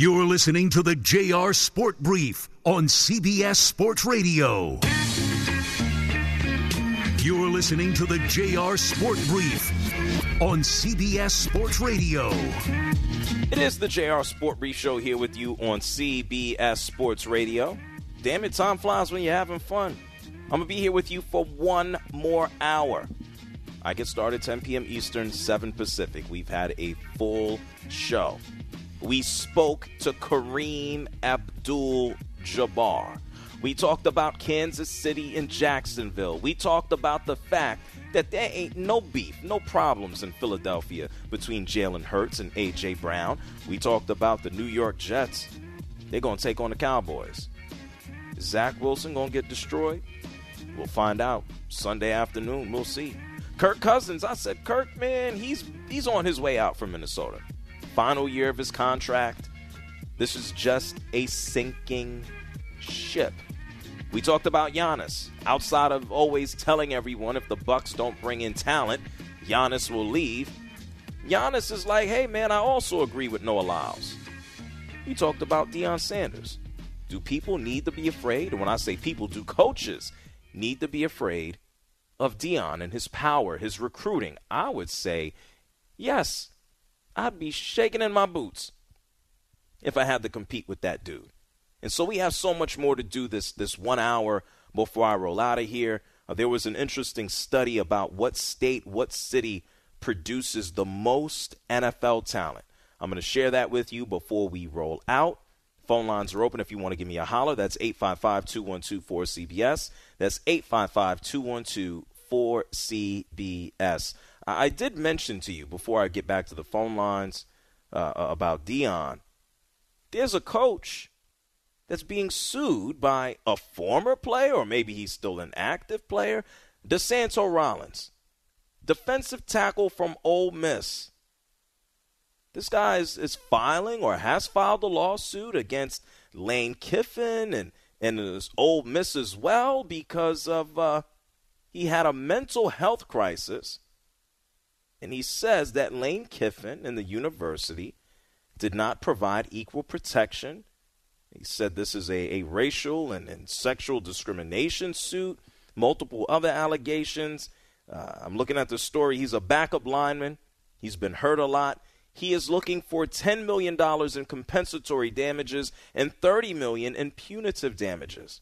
You're listening to the JR Sport Brief on CBS Sports Radio. You're listening to the JR Sport Brief on CBS Sports Radio. It is the JR Sport Brief Show here with you on CBS Sports Radio. Damn it, time flies when you're having fun. I'm going to be here with you for one more hour. I get started 10 p.m. Eastern, 7 Pacific. We've had a full show. We spoke to Kareem Abdul Jabbar. We talked about Kansas City and Jacksonville. We talked about the fact that there ain't no beef, no problems in Philadelphia between Jalen Hurts and A.J. Brown. We talked about the New York Jets. They're going to take on the Cowboys. Is Zach Wilson going to get destroyed? We'll find out Sunday afternoon. We'll see. Kirk Cousins, I said, Kirk, man, he's he's on his way out from Minnesota final year of his contract. This is just a sinking ship. We talked about Giannis. Outside of always telling everyone if the Bucks don't bring in talent, Giannis will leave. Giannis is like, hey man, I also agree with Noah Lyles. We talked about Deion Sanders. Do people need to be afraid? And when I say people, do coaches need to be afraid of Deion and his power, his recruiting? I would say yes. I'd be shaking in my boots if I had to compete with that dude. And so we have so much more to do this this one hour before I roll out of here. Uh, there was an interesting study about what state, what city produces the most NFL talent. I'm going to share that with you before we roll out. Phone lines are open if you want to give me a holler. That's 855 212 4CBS. That's 855 212 4CBS. I did mention to you before I get back to the phone lines uh, about Deion. There's a coach that's being sued by a former player, or maybe he's still an active player, DeSanto Rollins, defensive tackle from Ole Miss. This guy is, is filing or has filed a lawsuit against Lane Kiffin and and his Ole Miss as well because of uh, he had a mental health crisis and he says that Lane Kiffin and the university did not provide equal protection. He said this is a, a racial and, and sexual discrimination suit, multiple other allegations. Uh, I'm looking at the story. He's a backup lineman. He's been hurt a lot. He is looking for $10 million in compensatory damages and 30 million in punitive damages.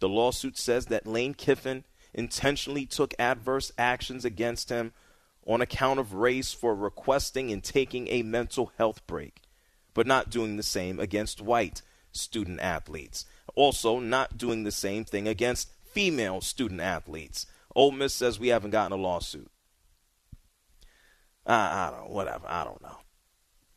The lawsuit says that Lane Kiffin intentionally took adverse actions against him on account of race for requesting and taking a mental health break, but not doing the same against white student athletes. Also, not doing the same thing against female student athletes. Ole Miss says we haven't gotten a lawsuit. I, I don't whatever. I don't know.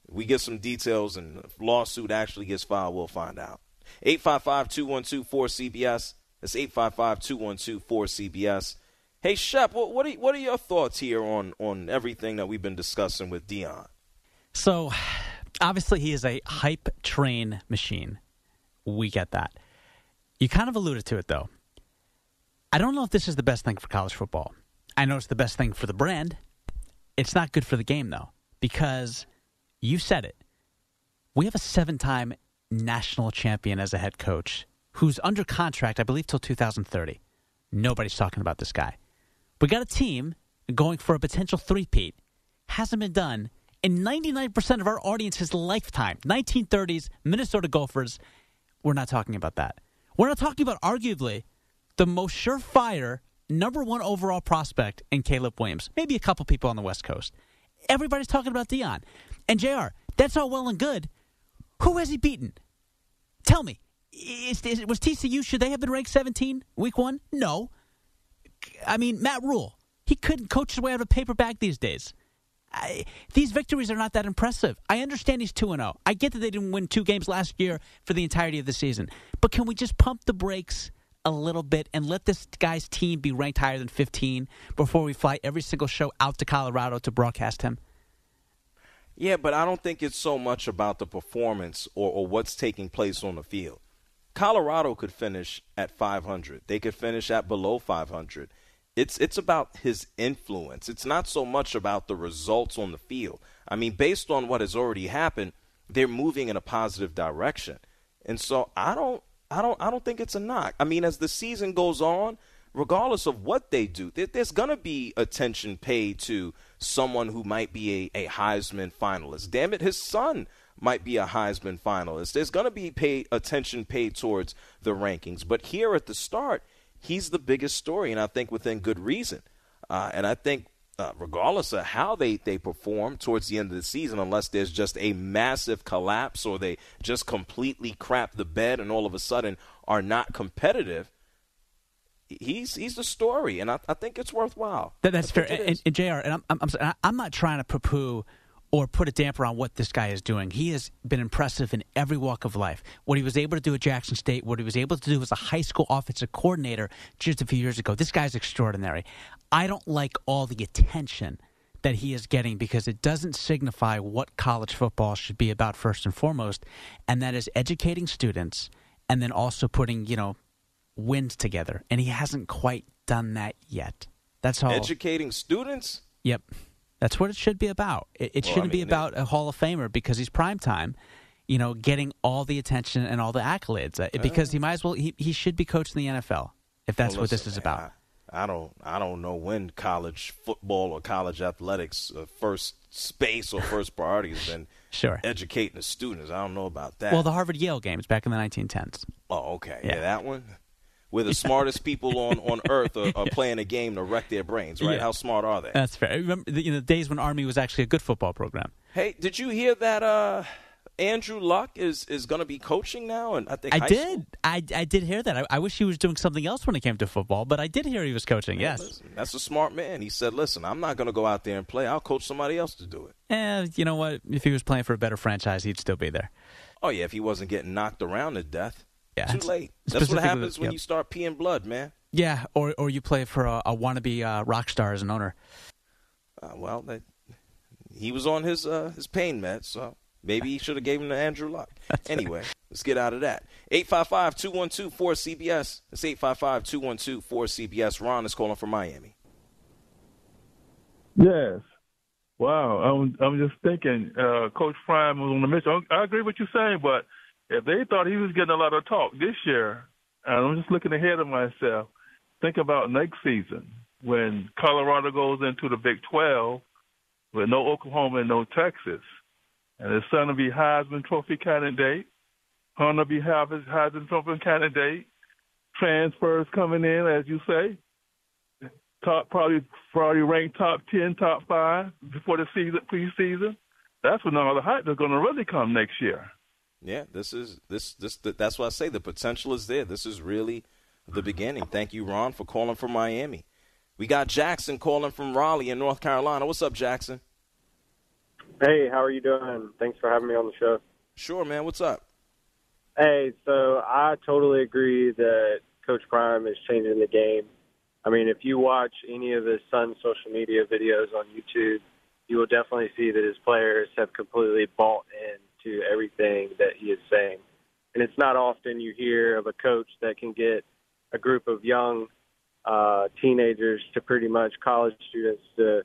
we get some details and the lawsuit actually gets filed, we'll find out. 855 212 4CBS. That's 855 212 4CBS. Hey Shep, what what are, what are your thoughts here on on everything that we've been discussing with Deion? So, obviously, he is a hype train machine. We get that. You kind of alluded to it, though. I don't know if this is the best thing for college football. I know it's the best thing for the brand. It's not good for the game, though, because you said it. We have a seven time national champion as a head coach who's under contract, I believe, till 2030. Nobody's talking about this guy. We got a team going for a potential three-peat. Hasn't been done in 99% of our audience's lifetime. 1930s Minnesota Gophers. We're not talking about that. We're not talking about arguably the most surefire number one overall prospect in Caleb Williams. Maybe a couple people on the West Coast. Everybody's talking about Deion And JR, that's all well and good. Who has he beaten? Tell me. Is, is, was TCU, should they have been ranked 17 week one? No. I mean, Matt Rhule, he couldn't coach his way out of a paper bag these days. I, these victories are not that impressive. I understand he's 2 0. I get that they didn't win two games last year for the entirety of the season. But can we just pump the brakes a little bit and let this guy's team be ranked higher than 15 before we fly every single show out to Colorado to broadcast him? Yeah, but I don't think it's so much about the performance or, or what's taking place on the field. Colorado could finish at 500. They could finish at below 500. It's it's about his influence. It's not so much about the results on the field. I mean, based on what has already happened, they're moving in a positive direction. And so I don't I don't I don't think it's a knock. I mean, as the season goes on, regardless of what they do, there's going to be attention paid to someone who might be a, a Heisman finalist. Damn it, his son might be a Heisman finalist. There's going to be paid attention paid towards the rankings. But here at the start, he's the biggest story, and I think within good reason. Uh, and I think, uh, regardless of how they, they perform towards the end of the season, unless there's just a massive collapse or they just completely crap the bed and all of a sudden are not competitive, he's he's the story, and I, I think it's worthwhile. That, that's fair. And, and, Jr. And I'm I'm, I'm, I'm not trying to poo-poo or put a damper on what this guy is doing. He has been impressive in every walk of life. What he was able to do at Jackson State, what he was able to do as a high school offensive coordinator just a few years ago. This guy's extraordinary. I don't like all the attention that he is getting because it doesn't signify what college football should be about first and foremost, and that is educating students and then also putting, you know, wins together. And he hasn't quite done that yet. That's all. Educating students? Yep. That's what it should be about. It, it well, shouldn't I mean, be about a Hall of Famer because he's prime time, you know, getting all the attention and all the accolades. Uh, because he might as well he, he should be coaching the NFL if that's well, listen, what this is about. I, I, don't I don't know when college football or college athletics uh, first space or first priority has been sure educating the students. I don't know about that. Well, the Harvard Yale games back in the 1910s. Oh, okay. Yeah, yeah that one where the smartest people on, on earth are, are yeah. playing a game to wreck their brains, right? Yeah. How smart are they? That's fair. Remember the, you know, the days when Army was actually a good football program. Hey, did you hear that uh, Andrew Luck is, is going to be coaching now? And I think I did. I, I did hear that. I, I, wish he was doing something else when it came to football, but I did hear he was coaching. yes, listen, that's a smart man. He said, "Listen, I'm not going to go out there and play. I'll coach somebody else to do it." Eh, you know what? If he was playing for a better franchise, he'd still be there. Oh yeah, if he wasn't getting knocked around to death. Yeah, too late. That's what happens when yep. you start peeing blood, man. Yeah, or or you play for a, a wannabe uh, rock star as an owner. Uh, well, they, he was on his uh, his pain meds, so maybe he should have gave him to Andrew Luck. anyway, let's get out of that. 855-212-4CBS. It's 855-212-4CBS. Ron is calling from Miami. Yes. Wow. I'm I'm just thinking, uh, Coach Prime was on the mission. I agree with you saying, but if they thought he was getting a lot of talk this year, and I'm just looking ahead of myself, think about next season when Colorado goes into the Big 12 with no Oklahoma and no Texas, and his son will be Heisman Trophy candidate, Hunter be half Heisman Trophy candidate, transfers coming in, as you say, top probably probably ranked top ten, top five before the season preseason. That's when all the hype is going to really come next year. Yeah, this is this this that's why I say the potential is there. This is really the beginning. Thank you, Ron, for calling from Miami. We got Jackson calling from Raleigh in North Carolina. What's up, Jackson? Hey, how are you doing? Thanks for having me on the show. Sure, man. What's up? Hey, so I totally agree that Coach Prime is changing the game. I mean, if you watch any of his son's social media videos on YouTube, you will definitely see that his players have completely bought in to everything that he is saying. And it's not often you hear of a coach that can get a group of young uh, teenagers to pretty much college students to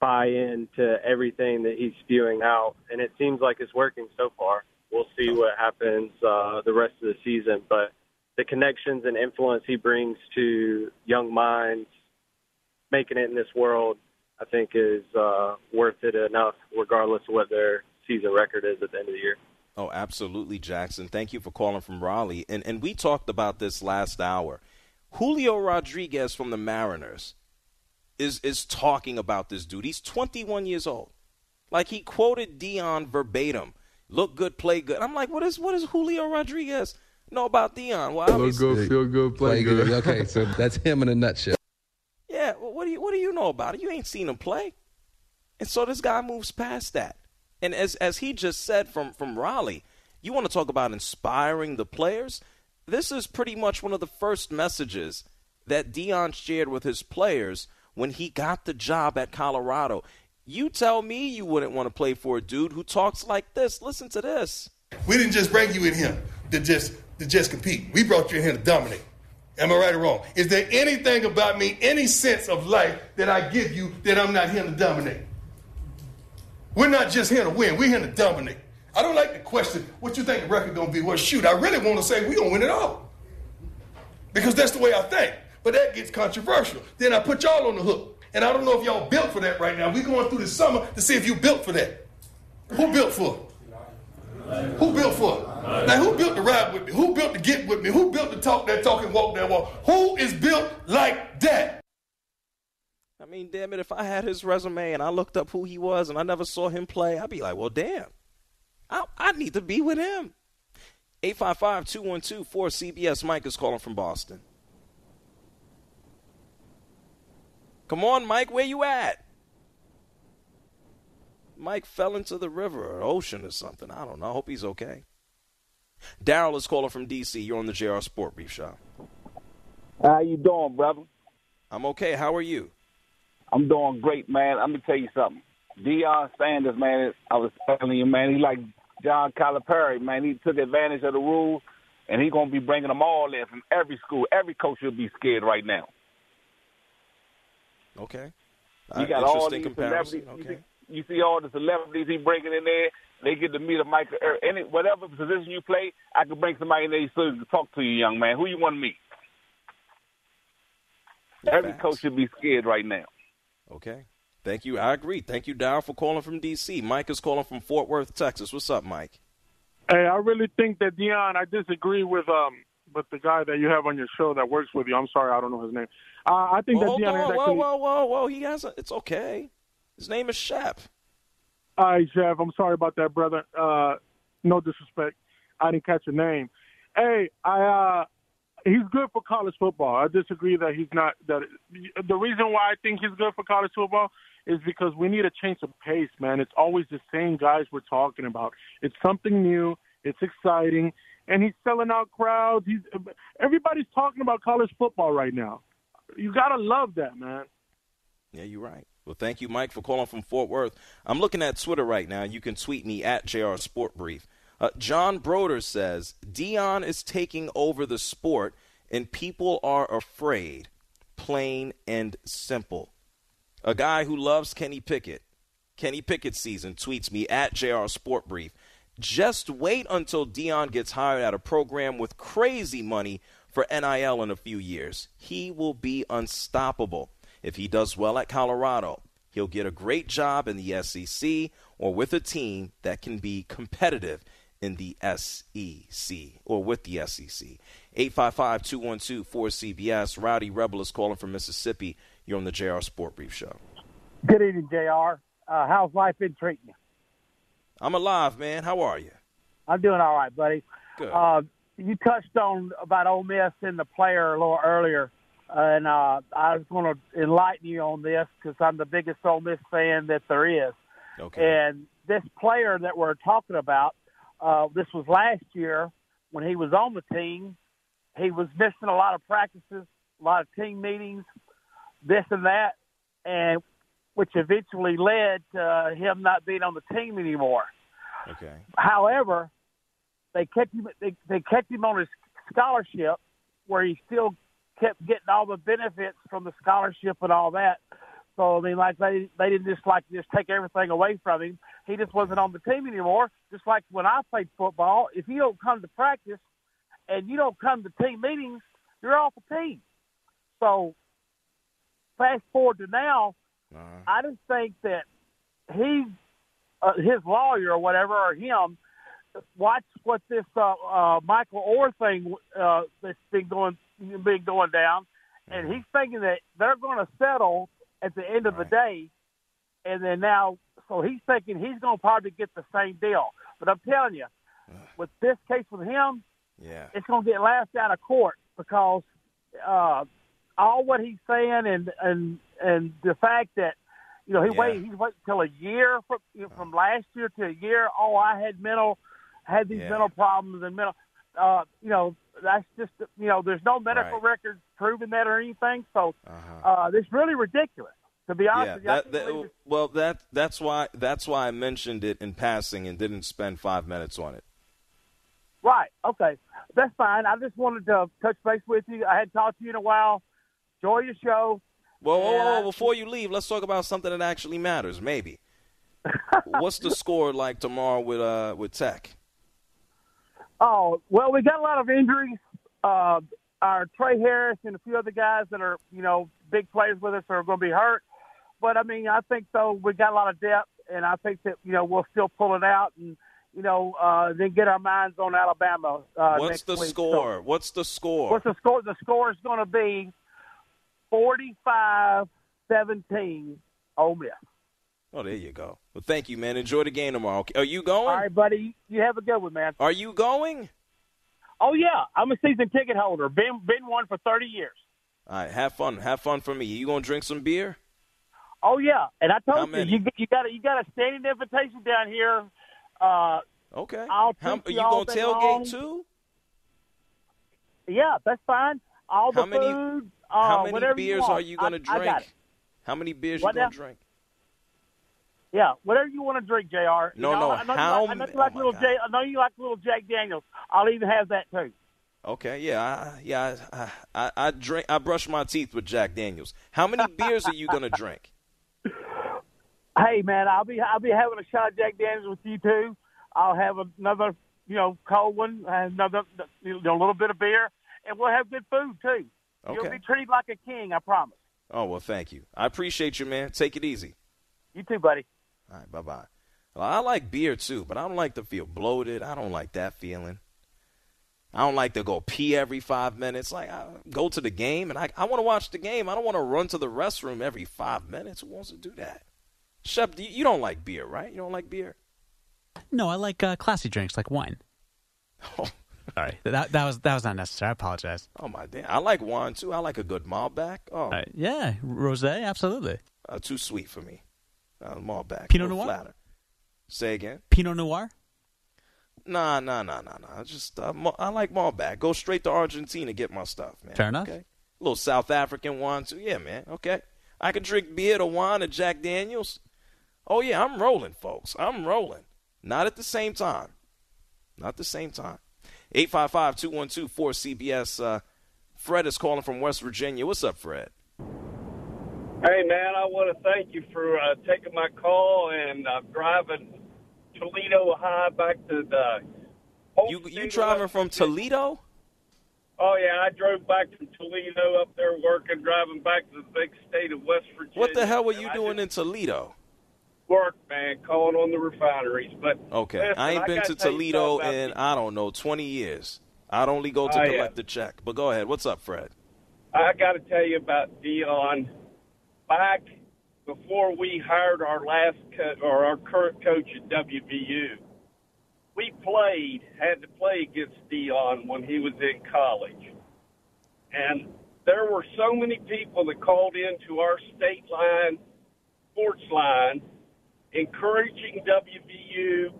buy into everything that he's spewing out. And it seems like it's working so far. We'll see what happens uh, the rest of the season. But the connections and influence he brings to young minds making it in this world, I think, is uh, worth it enough, regardless of what their season record is at the end of the year. Oh, absolutely, Jackson. Thank you for calling from Raleigh. And and we talked about this last hour. Julio Rodriguez from the Mariners is is talking about this dude. He's 21 years old. Like he quoted Deion verbatim. Look good, play good. I'm like, what is what is Julio Rodriguez know about Deion? Well, look good, feel good, play, play good. good. okay, so that's him in a nutshell. Yeah, well, what do you what do you know about it? You ain't seen him play. And so this guy moves past that. And as as he just said from from Raleigh, you want to talk about inspiring the players? This is pretty much one of the first messages that Deion shared with his players when he got the job at Colorado. You tell me you wouldn't want to play for a dude who talks like this. Listen to this. We didn't just bring you in here to just to just compete. We brought you in here to dominate. Am I right or wrong? Is there anything about me, any sense of life that I give you that I'm not here to dominate? We're not just here to win. We're here to dominate. I don't like to question what you think the record gonna be. Well, shoot, I really want to say we gonna win it all because that's the way I think. But that gets controversial. Then I put y'all on the hook, and I don't know if y'all built for that right now. We're going through the summer to see if you built for that. Who built for? Who built for? Now, who built to ride with me? Who built to get with me? Who built to talk that talk and walk that walk? Who is built like that? I mean, damn it, if I had his resume and I looked up who he was and I never saw him play, I'd be like, well, damn, I, I need to be with him. 855 212 4CBS. Mike is calling from Boston. Come on, Mike, where you at? Mike fell into the river or ocean or something. I don't know. I hope he's okay. Daryl is calling from D.C. You're on the JR Sport Brief Show. How you doing, brother? I'm okay. How are you? I'm doing great, man. Let me tell you something. Deion Sanders, man, I was telling you, man, he like John Calipari, man. He took advantage of the rules, and he's going to be bringing them all in from every school. Every coach will be scared right now. Okay. You uh, got all these celebrities. Okay. You, see, you see all the celebrities he bringing in there. They get to meet a Michael. Any whatever position you play, I could bring somebody in there so to talk to you, young man. Who you want to meet? Every coach should be scared right now. Okay. Thank you. I agree. Thank you, Darryl, for calling from D.C. Mike is calling from Fort Worth, Texas. What's up, Mike? Hey, I really think that Deion. I disagree with um with the guy that you have on your show that works with you. I'm sorry, I don't know his name. Uh, I think well, that Deion on, is actually. Whoa, whoa, whoa, whoa! He has. A, it's okay. His name is Shep. All right, Shep. I'm sorry about that, brother. Uh, no disrespect. I didn't catch your name. Hey, I uh, he's good for college football. I disagree that he's not. That the reason why I think he's good for college football is because we need a change of pace, man. It's always the same guys we're talking about. It's something new. It's exciting, and he's selling out crowds. He's everybody's talking about college football right now. You gotta love that, man. Yeah, you're right. Well, thank you, Mike, for calling from Fort Worth. I'm looking at Twitter right now. You can tweet me at JR Sport Brief. Uh, John Broder says Deion is taking over the sport, and people are afraid. Plain and simple. A guy who loves Kenny Pickett, Kenny Pickett season, tweets me at JR Sport Brief. Just wait until Deion gets hired at a program with crazy money for NIL in a few years. He will be unstoppable. If he does well at Colorado, he'll get a great job in the SEC or with a team that can be competitive in the SEC or with the SEC. 855 212 4CBS. Rowdy Rebel is calling from Mississippi. You're on the JR Sport Brief Show. Good evening, JR. Uh, how's life been treating you? I'm alive, man. How are you? I'm doing all right, buddy. Good. Uh, you touched on about Ole Miss and the player a little earlier, and uh, I was going to enlighten you on this because I'm the biggest Ole Miss fan that there is. Okay. And this player that we're talking about, uh, this was last year when he was on the team. He was missing a lot of practices, a lot of team meetings, this and that, and which eventually led to him not being on the team anymore. Okay. However, they kept him. They, they kept him on his scholarship, where he still kept getting all the benefits from the scholarship and all that. So I mean, like they they didn't just like just take everything away from him. He just wasn't on the team anymore. Just like when I played football, if you don't come to practice and you don't come to team meetings, you're off the team. So fast forward to now, uh-huh. I just think that he, uh, his lawyer or whatever, or him, watch what this uh, uh, Michael Oher thing uh, that's been going been going down, and mm-hmm. he's thinking that they're going to settle at the end of right. the day, and then now, so he's thinking he's going to probably get the same deal. But I'm telling you, with this case with him, yeah, it's going to get laughed out of court because uh, all what he's saying and and and the fact that You know, he Yeah. waited. He's waiting till a year from you know, from last year to a year. Oh, I had mental, had these Yeah. mental problems and mental. Uh, you know, that's just you know, there's no medical Right. records proving that or anything. So, Uh-huh. uh, it's really ridiculous. To be honest Yeah, with you, that, that- well, that that's why that's why I mentioned it in passing and didn't spend five minutes on it. Right. Okay. That's fine. I just wanted to touch base with you. I hadn't talked to you in a while. Enjoy your show. Well, whoa, whoa, whoa, before you leave, let's talk about something that actually matters. Maybe. What's the score like tomorrow with uh with Tech? Oh well, we got a lot of injuries. Uh, our Tre Harris and a few other guys that are you know big players with us are going to be hurt. But I mean, I think though we got a lot of depth, and I think that you know we'll still pull it out and you know uh, then get our minds on Alabama. Uh, What's the week. score? So, What's the score? what's the score? The score is going to be 45-17 Ole Miss. Oh, there you go. Well, thank you, man. Enjoy the game tomorrow. Are you going? All right, buddy. You have a good one, man. Are you going? Oh yeah, I'm a season ticket holder. Been been one for 30 years. All right, have fun. Have fun for me. You gonna drink some beer? Oh yeah, and I told you you you got a, you got a standing invitation down here. Uh, Okay. I'll How, you you gonna tailgate long. too? yeah, that's fine. All the How many- food, uh, How many whatever you beers are you gonna I, drink? How many beers What you gonna now? drink? Yeah, whatever you want to drink, Jr. You No, know, no, I know how you like, I know you like oh, little God. J. I know you like little Jack Daniels. I'll even have that too. Okay, yeah, I, yeah. I, I, I drink. I brush my teeth with Jack Daniels. How many beers are you gonna drink? Hey man, I'll be I'll be having a shot of Jack Daniels with you too. I'll have another you know cold one, and another you know, a little bit of beer, and we'll have good food too. Okay. You'll be treated like a king, I promise. Oh well, thank you. I appreciate you, man. Take it easy. You too, buddy. All right, bye bye. Well, I like beer too, but I don't like to feel bloated. I don't like that feeling. I don't like to go pee every five minutes. Like I go to the game and I, I want to watch the game. I don't want to run to the restroom every five minutes. Who wants to do that? Shep, you, don't like beer, right? You don't like beer. No, I like uh, classy drinks like wine. Oh, All right, that that was that was not necessary. I apologize. oh my damn! I like wine too. I like a good Malbec. Oh, right, yeah, rosé, absolutely. uh, too sweet for me. Uh, Malbec. Pinot Noir? Flatter. Say again. Pinot Noir. Nah, nah, nah, nah, nah. Just uh, I like Malbec. Go straight to Argentina, get my stuff, man. Fair enough. Okay. A little South African wine too. Yeah, man. Okay. I can drink beer, the wine, and Jack Daniels. Oh yeah, I'm rolling, folks. I'm rolling. Not at the same time. Not the same time. 855-212-4CBS. Uh, Fred is calling from West Virginia. What's up, Fred? Hey, man, I want to thank you for uh, taking my call and uh, driving Toledo High back to the. You you driving from Toledo? Oh, yeah, I drove back from Toledo up there working, driving back to the big state of West Virginia. What the hell were you doing in Toledo? Work, man, calling on the refineries. But Okay, listen, I ain't been gotta to Toledo in I don't know twenty years. I'd only go to Oh, yeah. collect the check. But go ahead. What's up, Fred? I got to tell you about Deion. Back before we hired our last co- or our current coach at WVU, we played had to play against Deion when he was in college, and there were so many people that called into our state line, sports line, encouraging WVU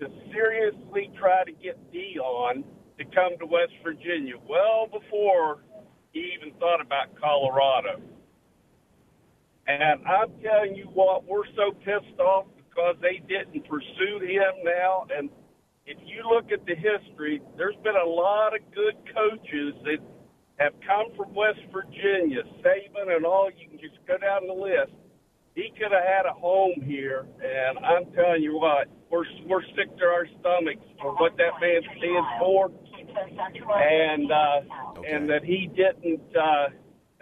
to seriously try to get Deion to come to West Virginia well before he even thought about Colorado. And I'm telling you what, we're so pissed off because they didn't pursue him now. And if you look at the history, there's been a lot of good coaches that have come from West Virginia, Saban and all. You can just go down the list. He could have had a home here, and I'm telling you what, we're we're sick to our stomachs for what that man stands for, and uh, and that he didn't uh,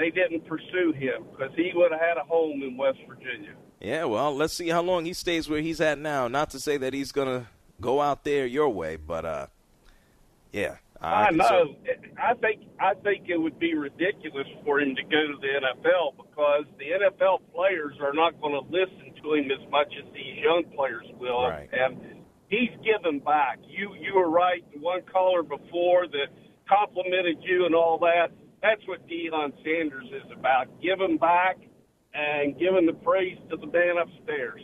they didn't pursue him because he would have had a home in West Virginia. Yeah, well, let's see how long he stays where he's at now. Not to say that he's gonna go out there your way, but uh, yeah, I, can know. I think I think it would be ridiculous for him to go to the NFL because the NFL players are not going to listen to him as much as these young players will. Right. And he's giving back. You you were right. The one caller before that complimented you and all that. That's what Deion Sanders is about. Giving back and giving the praise to the man upstairs.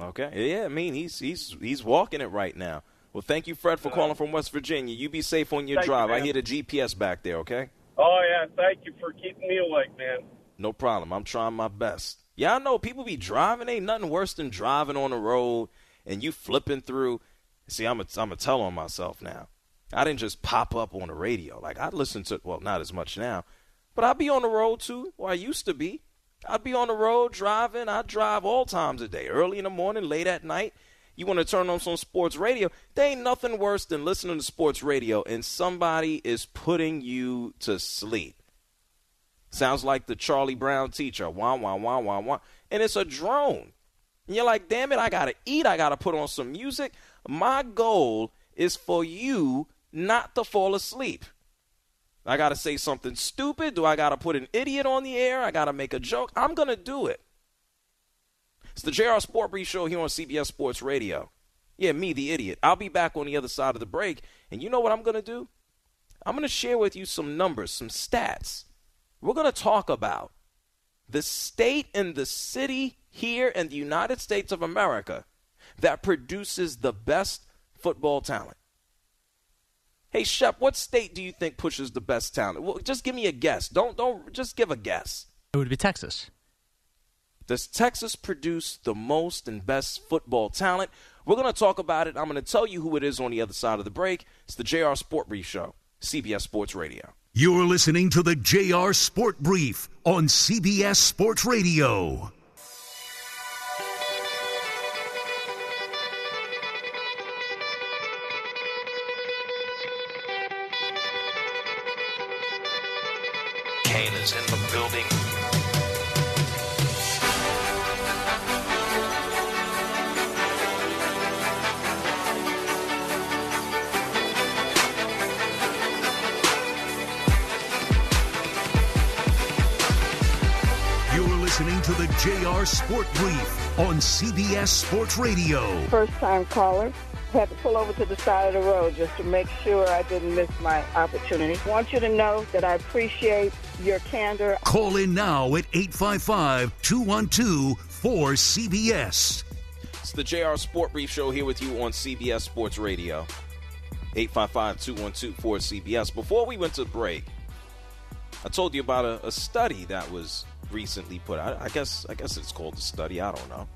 Okay. Yeah, I mean he's he's he's walking it right now. Well, thank you, Fred, for uh, calling from West Virginia. You be safe on your Thank you, drive. I hear the GPS back there. Okay. Oh yeah, thank you for keeping me awake, man. No problem. I'm trying my best. Yeah, I know people be driving. Ain't nothing worse than driving on the road and you flipping through. See, I'm a, I'm a tell on myself now. I didn't just pop up on the radio. Like I listen to well, not as much now, but I'd be on the road too. Or I used to be. I'd be on the road driving. I drive all times a day, early in the morning, late at night. You want to turn on some sports radio? There ain't nothing worse than listening to sports radio and somebody is putting you to sleep. Sounds like the Charlie Brown teacher. Wah, wah, wah, wah, wah. And it's a drone. And you're like, damn it, I got to eat. I got to put on some music. My goal is for you not to fall asleep. I got to say something stupid. Do I got to put an idiot on the air? I got to make a joke. I'm going to do it. It's the JR Sport Brief Show here on CBS Sports Radio. Yeah, me, the idiot. I'll be back on the other side of the break. And you know what I'm going to do? I'm going to share with you some numbers, some stats. We're going to talk about the state and the city here in the United States of America that produces the best football talent. Hey Shep, what state do you think pushes the best talent? Well, just give me a guess. Don't don't just give a guess. It would be Texas. Does Texas produce the most and best football talent? We're going to talk about it. I'm going to tell you who it is on the other side of the break. It's the JR Sport Brief Show, CBS Sports Radio. You're listening to the JR Sport Brief on CBS Sports Radio. CBS Sports Radio. First time caller. Had to pull over to the side of the road just to make sure I didn't miss my opportunity. Want you to know that I appreciate your candor. Call in now at 855 212 4CBS. It's the JR Sport Brief Show here with you on CBS Sports Radio. 855-212-4CBS. Before we went to break, I told you about a, a study that was recently put out. I guess I guess it's called a study. I don't know.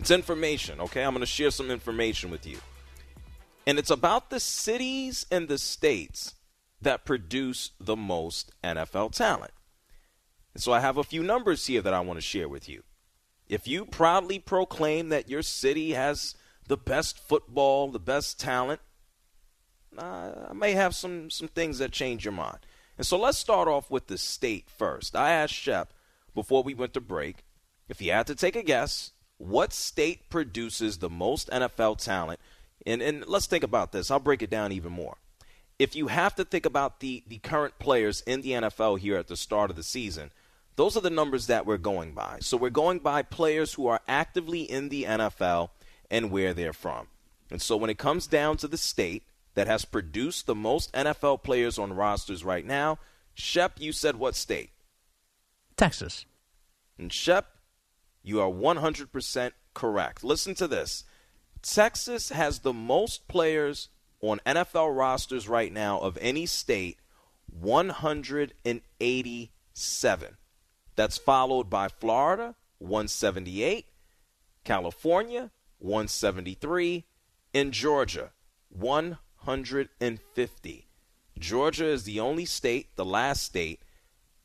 It's information, okay? I'm going to share some information with you. And it's about the cities and the states that produce the most NFL talent. And so I have a few numbers here that I want to share with you. If you proudly proclaim that your city has the best football, the best talent, I may have some some things that change your mind. And so let's start off with the state first. I asked Shep before we went to break if he had to take a guess, what state produces the most NFL talent? And and let's think about this. I'll break it down even more. If you have to think about the the current players in the NFL here at the start of the season, those are the numbers that we're going by. So we're going by players who are actively in the NFL and where they're from. And so when it comes down to the state that has produced the most NFL players on rosters right now, Shep, you said what state? Texas. And Shep, you are 100% correct. Listen to this. Texas has the most players on NFL rosters right now of any state, 187. That's followed by Florida, 178, California, 173, and Georgia, 150. Georgia is the only state, the last state,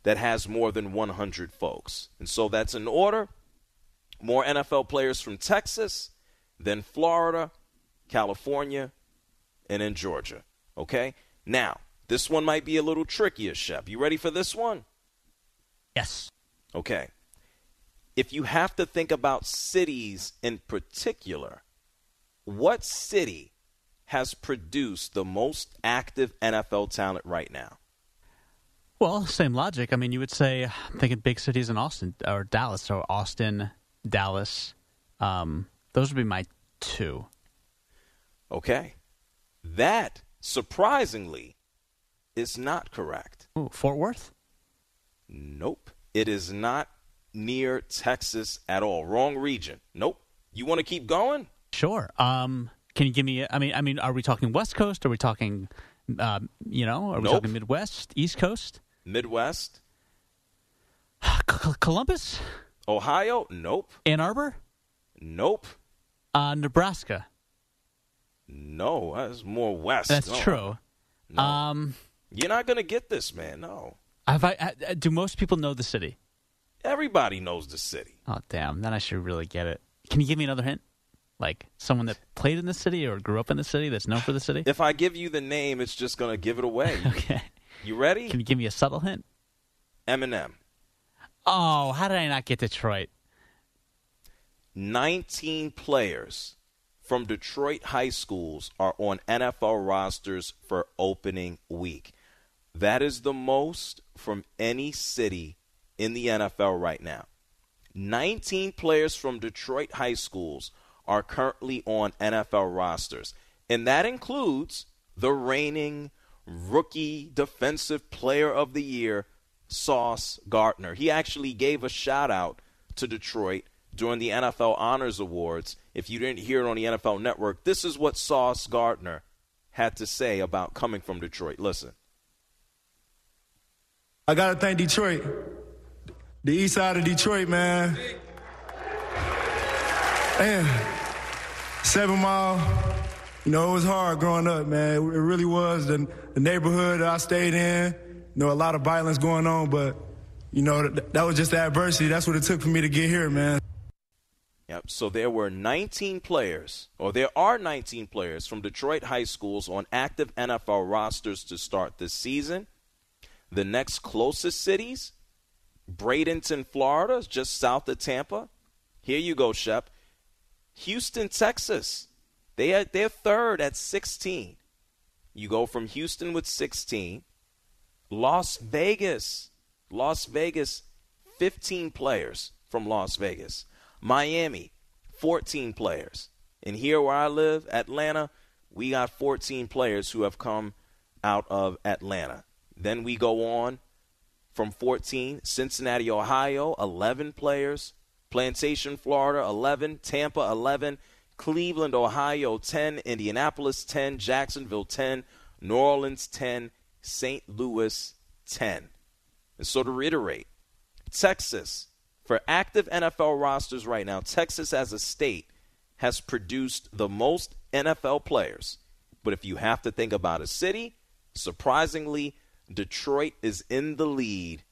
that has more than 100 folks. And so that's in order. More NFL players from Texas, then Florida, California, and in Georgia. Okay? Now, this one might be a little trickier, Shep. You ready for this one? Yes. Okay. If you have to think about cities in particular, what city has produced the most active NFL talent right now? Well, same logic. I mean, you would say, I'm thinking big cities in Austin or Dallas. or Austin, Dallas. Um, those would be my two. Okay. That, surprisingly, is not correct. Ooh, Fort Worth? Nope. It is not near Texas at all. Wrong region. Nope. You want to keep going? Sure. Um, can you give me? I mean, I mean, are we talking West Coast? Are we talking, um, you know, are we Nope. talking Midwest, East Coast, Midwest? C- Columbus, Ohio? Nope. Ann Arbor, Nope. uh, Nebraska? No, that's more west. That's No. true. No. Um, You're not going to get this, man. No. have I? uh, Do most people know the city? Everybody knows the city. Oh, damn! Then I should really get it. Can you give me another hint? Like someone that played in the city or grew up in the city that's known for the city? If I give you the name, it's just going to give it away. okay. You ready? Can you give me a subtle hint? Eminem. Oh, how did I not get Detroit? 19 players from Detroit high schools are on NFL rosters for opening week. That is the most from any city in the NFL right now. 19 players from Detroit high schools are currently on NFL rosters, and that includes the reigning rookie defensive player of the year, Sauce Gardner. He actually gave a shout out to Detroit during the NFL Honors Awards. If you didn't hear it on the NFL Network, this is what Sauce Gardner had to say about coming from Detroit. Listen. I gotta thank Detroit, the east side of Detroit, man. Man, Seven Mile, you know, it was hard growing up, man. It really was. The, the neighborhood I stayed in, you know, a lot of violence going on, but, you know, that, that was just adversity. That's what it took for me to get here, man. Yep. So there were 19 players, or there are 19 players from Detroit high schools on active NFL rosters to start this season. The next closest cities, Bradenton, Florida, just south of Tampa. Here you go, Shep. Houston, Texas. They are, they're third at 16. You go from Houston with 16. Las Vegas. Las Vegas, 15 players from Las Vegas. Miami, 14 players. And here where I live, Atlanta, we got 14 players who have come out of Atlanta. Then we go on from 14, Cincinnati, Ohio, 11 players. Plantation, Florida, 11. Tampa, 11. Cleveland, Ohio, 10. Indianapolis, 10. Jacksonville, 10. New Orleans, 10. St. Louis, 10. And so to reiterate, Texas, for active NFL rosters right now, Texas as a state has produced the most NFL players. But if you have to think about a city, surprisingly, Detroit is in the lead.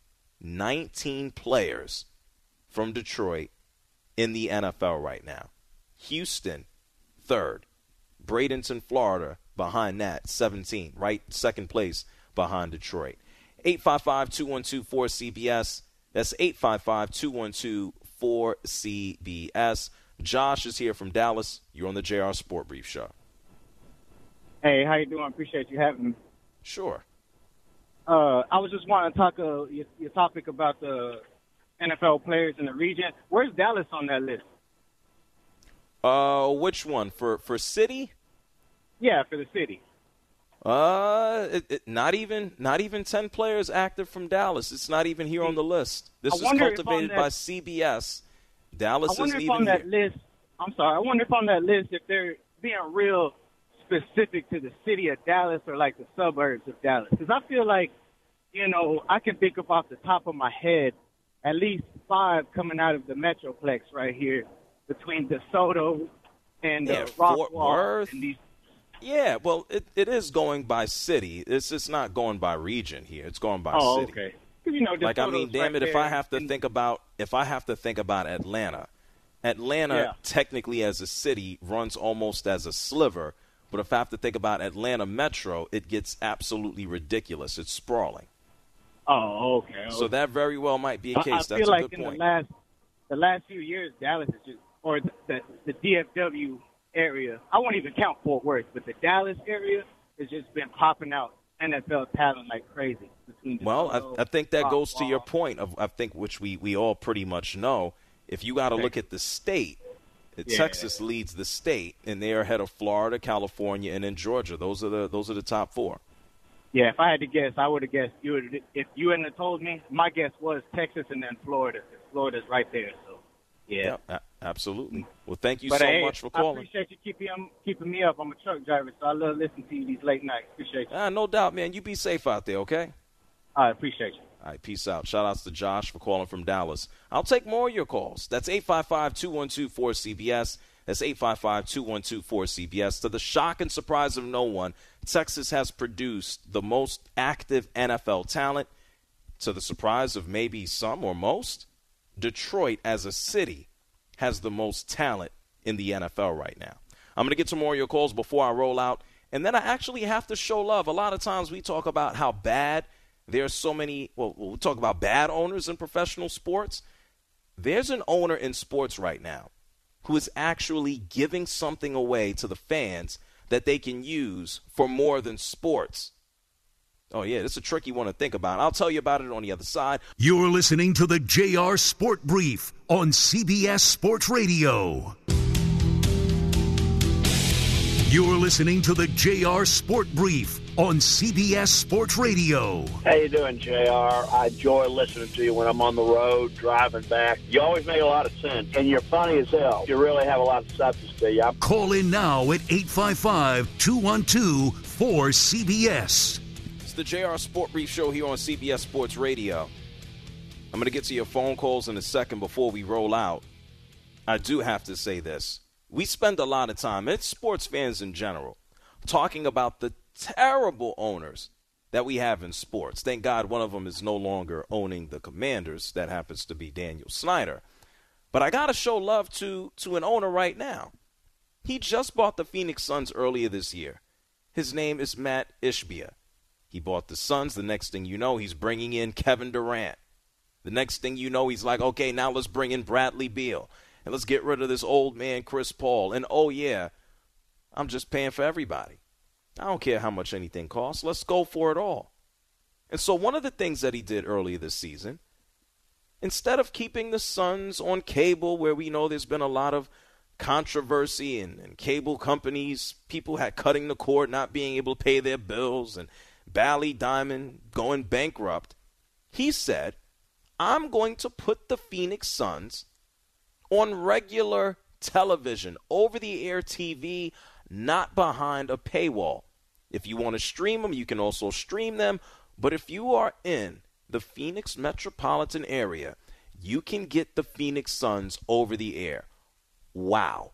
19 players from Detroit in the NFL right now. Houston, third. Bradenton, Florida, behind that, 17, right second place behind Detroit. 855 212 4CBS. That's 855 212 4CBS. Josh is here from Dallas. You're on the JR Sport Brief Show. Hey, how you doing? Appreciate you having me. Sure. Uh, I was just wanting to talk uh, your, your topic about the NFL players in the region. Where's Dallas on that list? Uh, which one for for city? Yeah, for the city. Uh, it, it, not even not even ten players active from Dallas. It's not even here on the list. This I is wonder if on cultivated that- by CBS. Dallas I wonder if on that list. I'm sorry. I wonder if on that list if they're being real specific to the city of Dallas or like the suburbs of Dallas. Because I feel like, you know, I can think of off the top of my head at least five coming out of the metroplex right here between DeSoto and Yeah, uh, Fort Rockwall Worth. and these Yeah, well, it, it is going by city. It's just not going by region here. It's going by Oh, city. okay. you know, like I mean, damn right it, if I have to in- think about if I have to think about Atlanta, Atlanta Yeah. technically as a city runs almost as a sliver. But if I have to think about Atlanta Metro, it gets absolutely ridiculous. It's sprawling. Oh, okay. So that very well might be a case. I, That's feel a like good in point. the last the last few years, Dallas is just or the, the the DFW area. I won't even count Fort Worth, but the Dallas area has just been popping out NFL talent like crazy. Between Well, I, I think that goes to your point of I think which we, we all pretty much know. If you got to look at the state, Yeah. Texas leads the state, and they are ahead of Florida, California, and then Georgia. Those are the those are the top four. Yeah, if I had to guess, I would have guessed you would. If you hadn't told me, my guess was Texas and then Florida. Florida's right there. So, yeah. yeah absolutely. Well, thank you but so hey, much for calling. I appreciate you keeping keeping me up. I'm a truck driver, so I love listening to you these late nights. Appreciate you. Ah, no doubt, man. You be safe out there, okay? I appreciate you. All right, peace out. Shout outs to Josh for calling from Dallas. I'll take more of your calls. That's 855 212 4CBS. That's 855 212 4CBS. To the shock and surprise of no one, Texas has produced the most active NFL talent. To the surprise of maybe some or most, Detroit as a city has the most talent in the NFL right now. I'm going to get some more of your calls before I roll out. And then I actually have to show love. A lot of times we talk about how bad there are so many, well, we talk about bad owners in professional sports. There's an owner in sports right now who is actually giving something away to the fans that they can use for more than sports. Oh, yeah, it's a tricky one to think about. I'll tell you about it on the other side. You're listening to the JR Sport Brief on CBS Sports Radio. You're listening to the JR Sport Brief on CBS Sports Radio. How you doing, JR? I enjoy listening to you when I'm on the road, driving back. You always make a lot of sense, and you're funny as hell. You really have a lot of substance to you. I'm- Call in now at 855-212-4CBS. It's the JR Sport Brief Show here on CBS Sports Radio. I'm going to get to your phone calls in a second before we roll out. I do have to say this. We spend a lot of time, it's sports fans in general, talking about the terrible owners that we have in sports. Thank God one of them is no longer owning the Commanders. That happens to be Daniel Snyder. But I got to show love to to an owner right now. He just bought the Phoenix Suns earlier this year. His name is Matt Ishbia. He bought the Suns. The next thing you know, he's bringing in Kevin Durant. The next thing you know, he's like, okay, now let's bring in Bradley Beal. And let's get rid of this old man, Chris Paul. And oh, yeah, I'm just paying for everybody. I don't care how much anything costs. Let's go for it all. And so, one of the things that he did earlier this season, instead of keeping the Suns on cable, where we know there's been a lot of controversy and, and cable companies, people had cutting the cord, not being able to pay their bills, and Bally Diamond going bankrupt, he said, I'm going to put the Phoenix Suns on regular television, over the air TV, not behind a paywall. If you want to stream them, you can also stream them. But if you are in the Phoenix metropolitan area, you can get the Phoenix Suns over the air. Wow.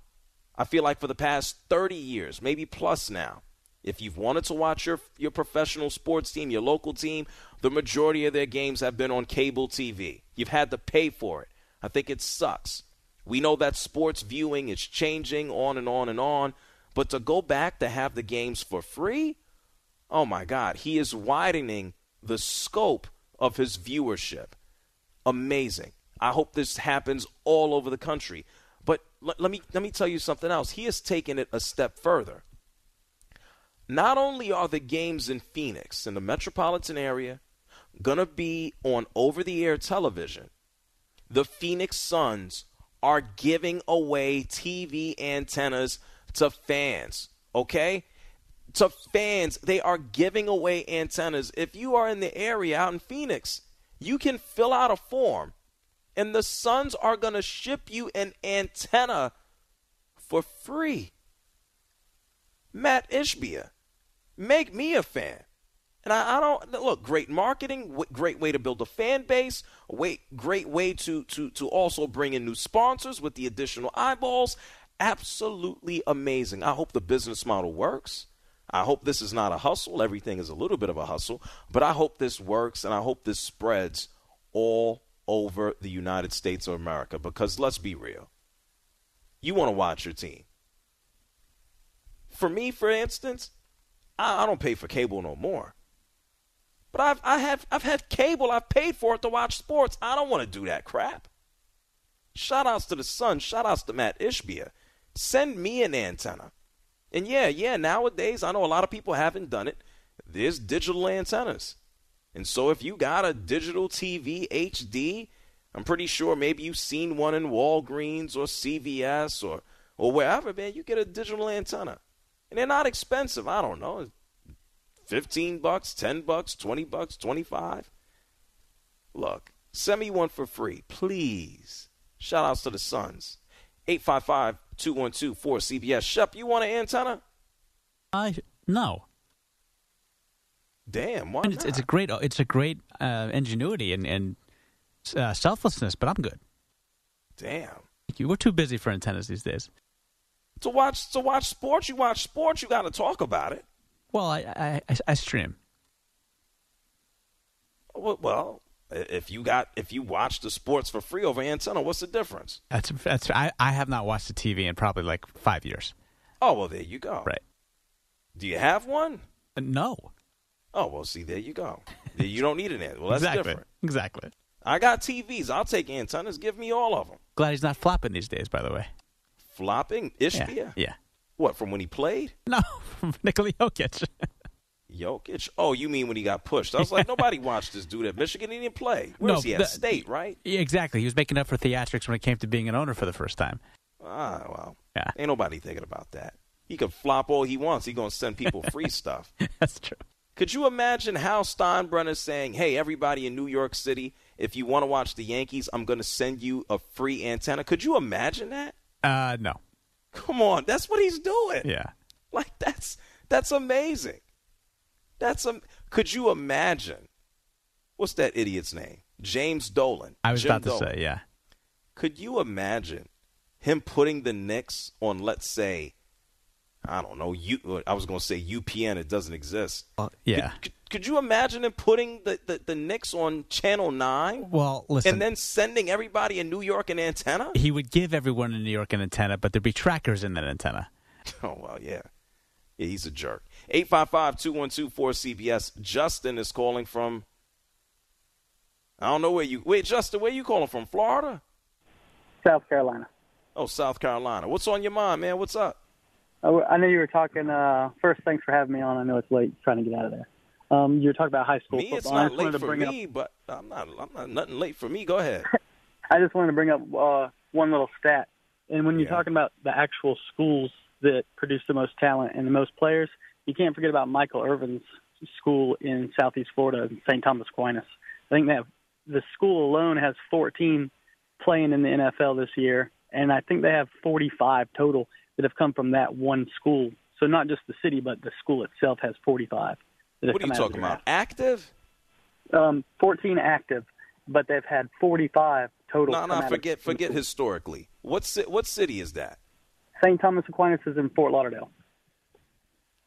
I feel like for the past 30 years, maybe plus now, if you've wanted to watch your your professional sports team, your local team, the majority of their games have been on cable TV. You've had to pay for it. I think it sucks. We know that sports viewing is changing on and on and on, but to go back to have the games for free, oh my God, he is widening the scope of his viewership. Amazing. I hope this happens all over the country. But l- let me let me tell you something else. He has taken it a step further. Not only are the games in Phoenix in the metropolitan area going to be on over-the-air television, the Phoenix Suns are giving away TV antennas to fans, okay? To fans, they are giving away antennas. If you are in the area out in Phoenix, you can fill out a form, and the Suns are going to ship you an antenna for free. Matt Ishbia, make me a fan. And I, I, don't look great marketing, great way to build a fan base, way, great way to to to also bring in new sponsors with the additional eyeballs. Absolutely amazing. I hope the business model works. I hope this is not a hustle. Everything is a little bit of a hustle, but I hope this works and I hope this spreads all over the United States of America because let's be real. You want to watch your team. For me, for instance, I, I don't pay for cable no more. But I've I have I've had cable. I've paid for it to watch sports. I don't want to do that crap. Shout outs to the Sun. Shout outs to Matt Ishbia. Send me an antenna. And yeah, yeah, nowadays I know a lot of people haven't done it. There's digital antennas. And so if you got a digital TV HD, I'm pretty sure maybe you've seen one in Walgreens or CVS or or wherever, man, you get a digital antenna. And they're not expensive. I don't know. 15 bucks, 10 bucks, 20 bucks, 25. Look, Send me one for free, please. Shout outs to the Suns. 855 212 4CBS. Shep, you want an antenna? I no. Damn, why it's, it's a great it's a great uh, ingenuity and, and uh, selflessness, but I'm good. Damn. You. We're too busy for antennas these days. To watch to watch sports, you watch sports, you got to talk about it. Well, I I, I, stream. Well, well, if you got if you watch the sports for free over antenna, what's the difference? That's that's I, I have not watched the TV in probably like five years. Oh well, there you go. Right. Do you have one? Uh, no. Oh well, see, there you go. you don't need an antenna. Well, that's exactly. different. Exactly. I got TVs. I'll take antennas. Give me all of them. Glad he's not flopping these days. By the way. Flopping Ishbia. Yeah. yeah. What from when he played? No, from Nikola Jokic. Jokic. Oh, you mean when he got pushed? I was like, nobody watched this dude at Michigan. He didn't play. Where No, was he at the- State? Right. Yeah, exactly. He was making up for theatrics when it came to being an owner for the first time. Ah, well. Yeah. Ain't nobody thinking about that. He can flop all he wants. He gonna send people free stuff. That's true. Could you imagine Hal Steinbrenner saying, "Hey, everybody in New York City, if you want to watch the Yankees, I'm going to send you a free antenna." Could you imagine that? Uh, no. Come on, that's what he's doing. Yeah. Like that's that's amazing. That's um. Could you imagine? What's that idiot's name? James Dolan. I was Jim about to Dolan. say, yeah. Could you imagine him putting the Knicks on, let's say, I don't know, you. I was going to say UPN, it doesn't exist. yeah. Could, could, could you imagine him putting the, the, the Knicks on Channel 9? Well, listen. And then sending everybody in New York an antenna? He would give everyone in New York an antenna, but there'd be trackers in that antenna. Oh, well, yeah. Yeah, he's a jerk. 855 212 4CBS. Justin is calling from. I don't know where you. Wait, Justin, where you calling from? Florida? South Carolina. Oh, South Carolina. What's on your mind, man? What's up? Oh, I know you were talking. Uh, first, thanks for having me on. I know it's late, trying to get out of there. Um, you were talking about high school Me, football. it's not late for me, up... but I'm not. I'm not nothing late for me. Go ahead. I just wanted to bring up uh, one little stat. And when you're talking about the actual schools that produce the most talent and the most players, you can't forget about Michael Irvin's school in Southeast Florida, St. Thomas Aquinas. I think that the school alone has 14 playing in the NFL this year, and I think they have 45 total that have come from that one school. So not just the city, but the school itself has 45. What are you talking about? Active? Um, 14 active, but they've had 45 total. No, no. Forget, forget historically. What ci- what city is that? St. Thomas Aquinas is in Fort Lauderdale.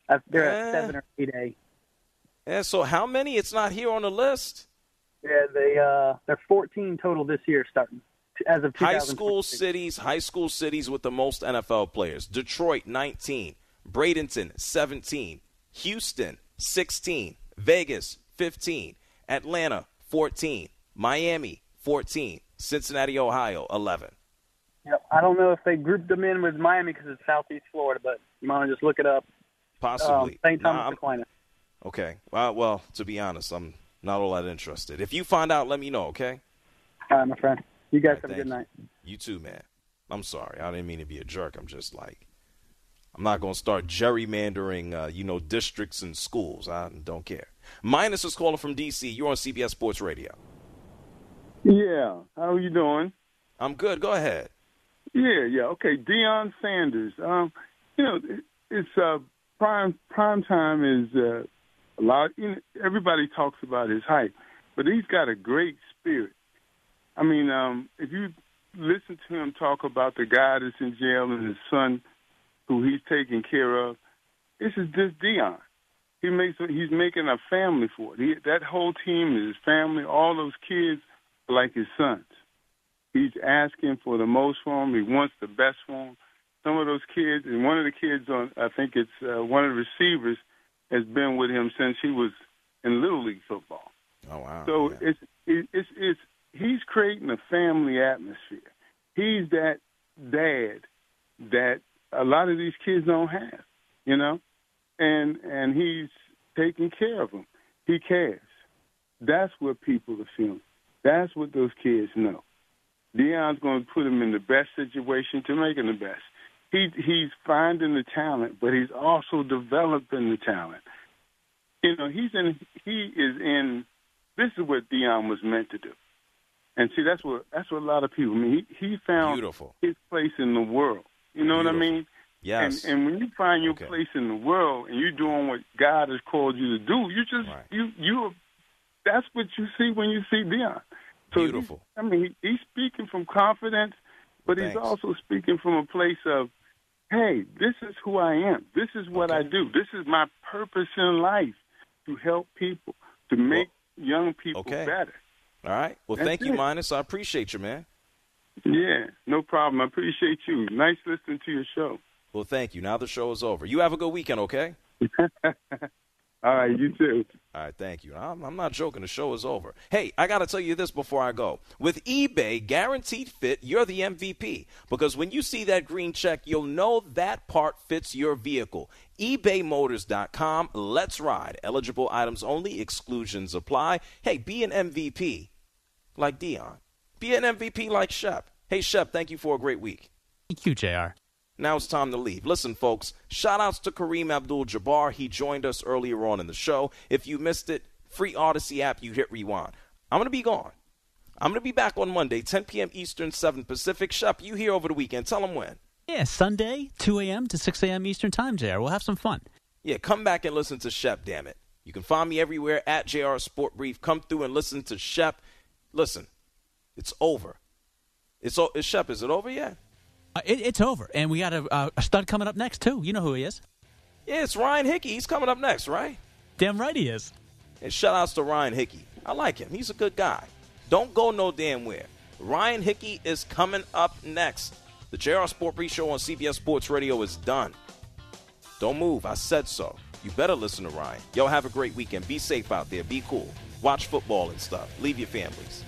Uh, They're Eh. at seven or eight A. Yeah. So how many? It's not here on the list. Yeah, they uh, they're 14 total this year, starting as of High school cities, high school cities with the most NFL players. Detroit 19, Bradenton 17, Houston 16, Vegas 15, Atlanta 14, Miami 14, Cincinnati, Ohio 11. Yep. I don't know if they grouped them in with Miami because it's Southeast Florida, but you want to just look it up. Possibly. Um, St. Thomas I'm- Aquinas. Okay. Uh, well, to be honest, I'm not all that interested. If you find out, let me know, okay? All right, my friend. You guys have a good you. night. You too, man. I'm sorry. I didn't mean to be a jerk. I'm just like, I'm not going to start gerrymandering, uh, you know, districts and schools. I don't care. Minus is calling from D.C. You're on CBS Sports Radio. Yeah. How are you doing? I'm good. Go ahead. Yeah, yeah. Okay, Deion Sanders. Um, you know, it's uh, prime prime time is uh, a lot. You know, everybody talks about his height, but he's got a great spirit. I mean, um, if you listen to him talk about the guy that's in jail and his son, who he's taking care of, this is just Deion. He makes he's making a family for it. He, that whole team is his family. All those kids are like his sons. He's asking for the most for him. He wants the best for him. Some of those kids, and one of the kids on, I think it's uh, one of the receivers, has been with him since he was in little league football. Oh wow! So it's it, it's it's he's creating a family atmosphere. He's that dad that a lot of these kids don't have, you know, and and he's taking care of them. He cares. That's what people are feeling. That's what those kids know. Deion's going to put them in the best situation to make them the best. He he's finding the talent, but he's also developing the talent. You know, he's in. He is in. This is what Deion was meant to do. And see, that's what that's what a lot of people. I mean, he he found Beautiful. his place in the world. You know what I mean? Yes. And, and when you find your Okay. place in the world and you're doing what God has called you to do, you just you you. That's what you see when you see Deion. So Beautiful. I mean, he, he's speaking from confidence, but he's also speaking from a place of, hey, this is who I am. This is what I do. This is my purpose in life to help people, to make young people okay. better. All right. Well, That's thank you, it. Minus. I appreciate you, man. Yeah, no problem. I appreciate you. Nice listening to your show. Well, thank you. Now the show is over. You have a good weekend, okay? All right, you too. All right, thank you. I'm, I'm not joking. The show is over. Hey, I got to tell you this before I go. With eBay Guaranteed Fit, you're the MVP. Because when you see that green check, you'll know that part fits your vehicle. ebaymotors.com. Let's ride. Eligible items only. Exclusions apply. Hey, be an MVP like Deion. Be an MVP like Shep. Hey, Shep, thank you for a great week. Thank you, JR. Now it's time to leave. Listen, folks, shout outs to Kareem Abdul Jabbar. He joined us earlier on in the show. If you missed it, free Audacy app, you hit rewind. I'm going to be gone. I'm going to be back on Monday, 10 p.m. Eastern, 7 Pacific. Shep, you here over the weekend. Tell them when. Yeah, Sunday, 2 a.m. to 6 a.m. Eastern Time, JR. We'll have some fun. Yeah, come back and listen to Shep, damn it. You can find me everywhere at JR Sport Brief. Come through and listen to Shep. Listen, it's over. It's, o- is Shep, is it over yet? Uh, it, it's over, and we got a, uh, a stud coming up next too. You know who he is? Yeah, it's Ryan Hickey. He's coming up next, right? Damn right he is. And shout outs to Ryan Hickey. I like him. He's a good guy. Don't go no damn where. Ryan Hickey is coming up next. The JR Sport Brief Show on CBS Sports Radio is done. Don't move. I said so. You better listen to Ryan. Y'all have a great weekend. Be safe out there. Be cool. Watch football and stuff. Leave your families.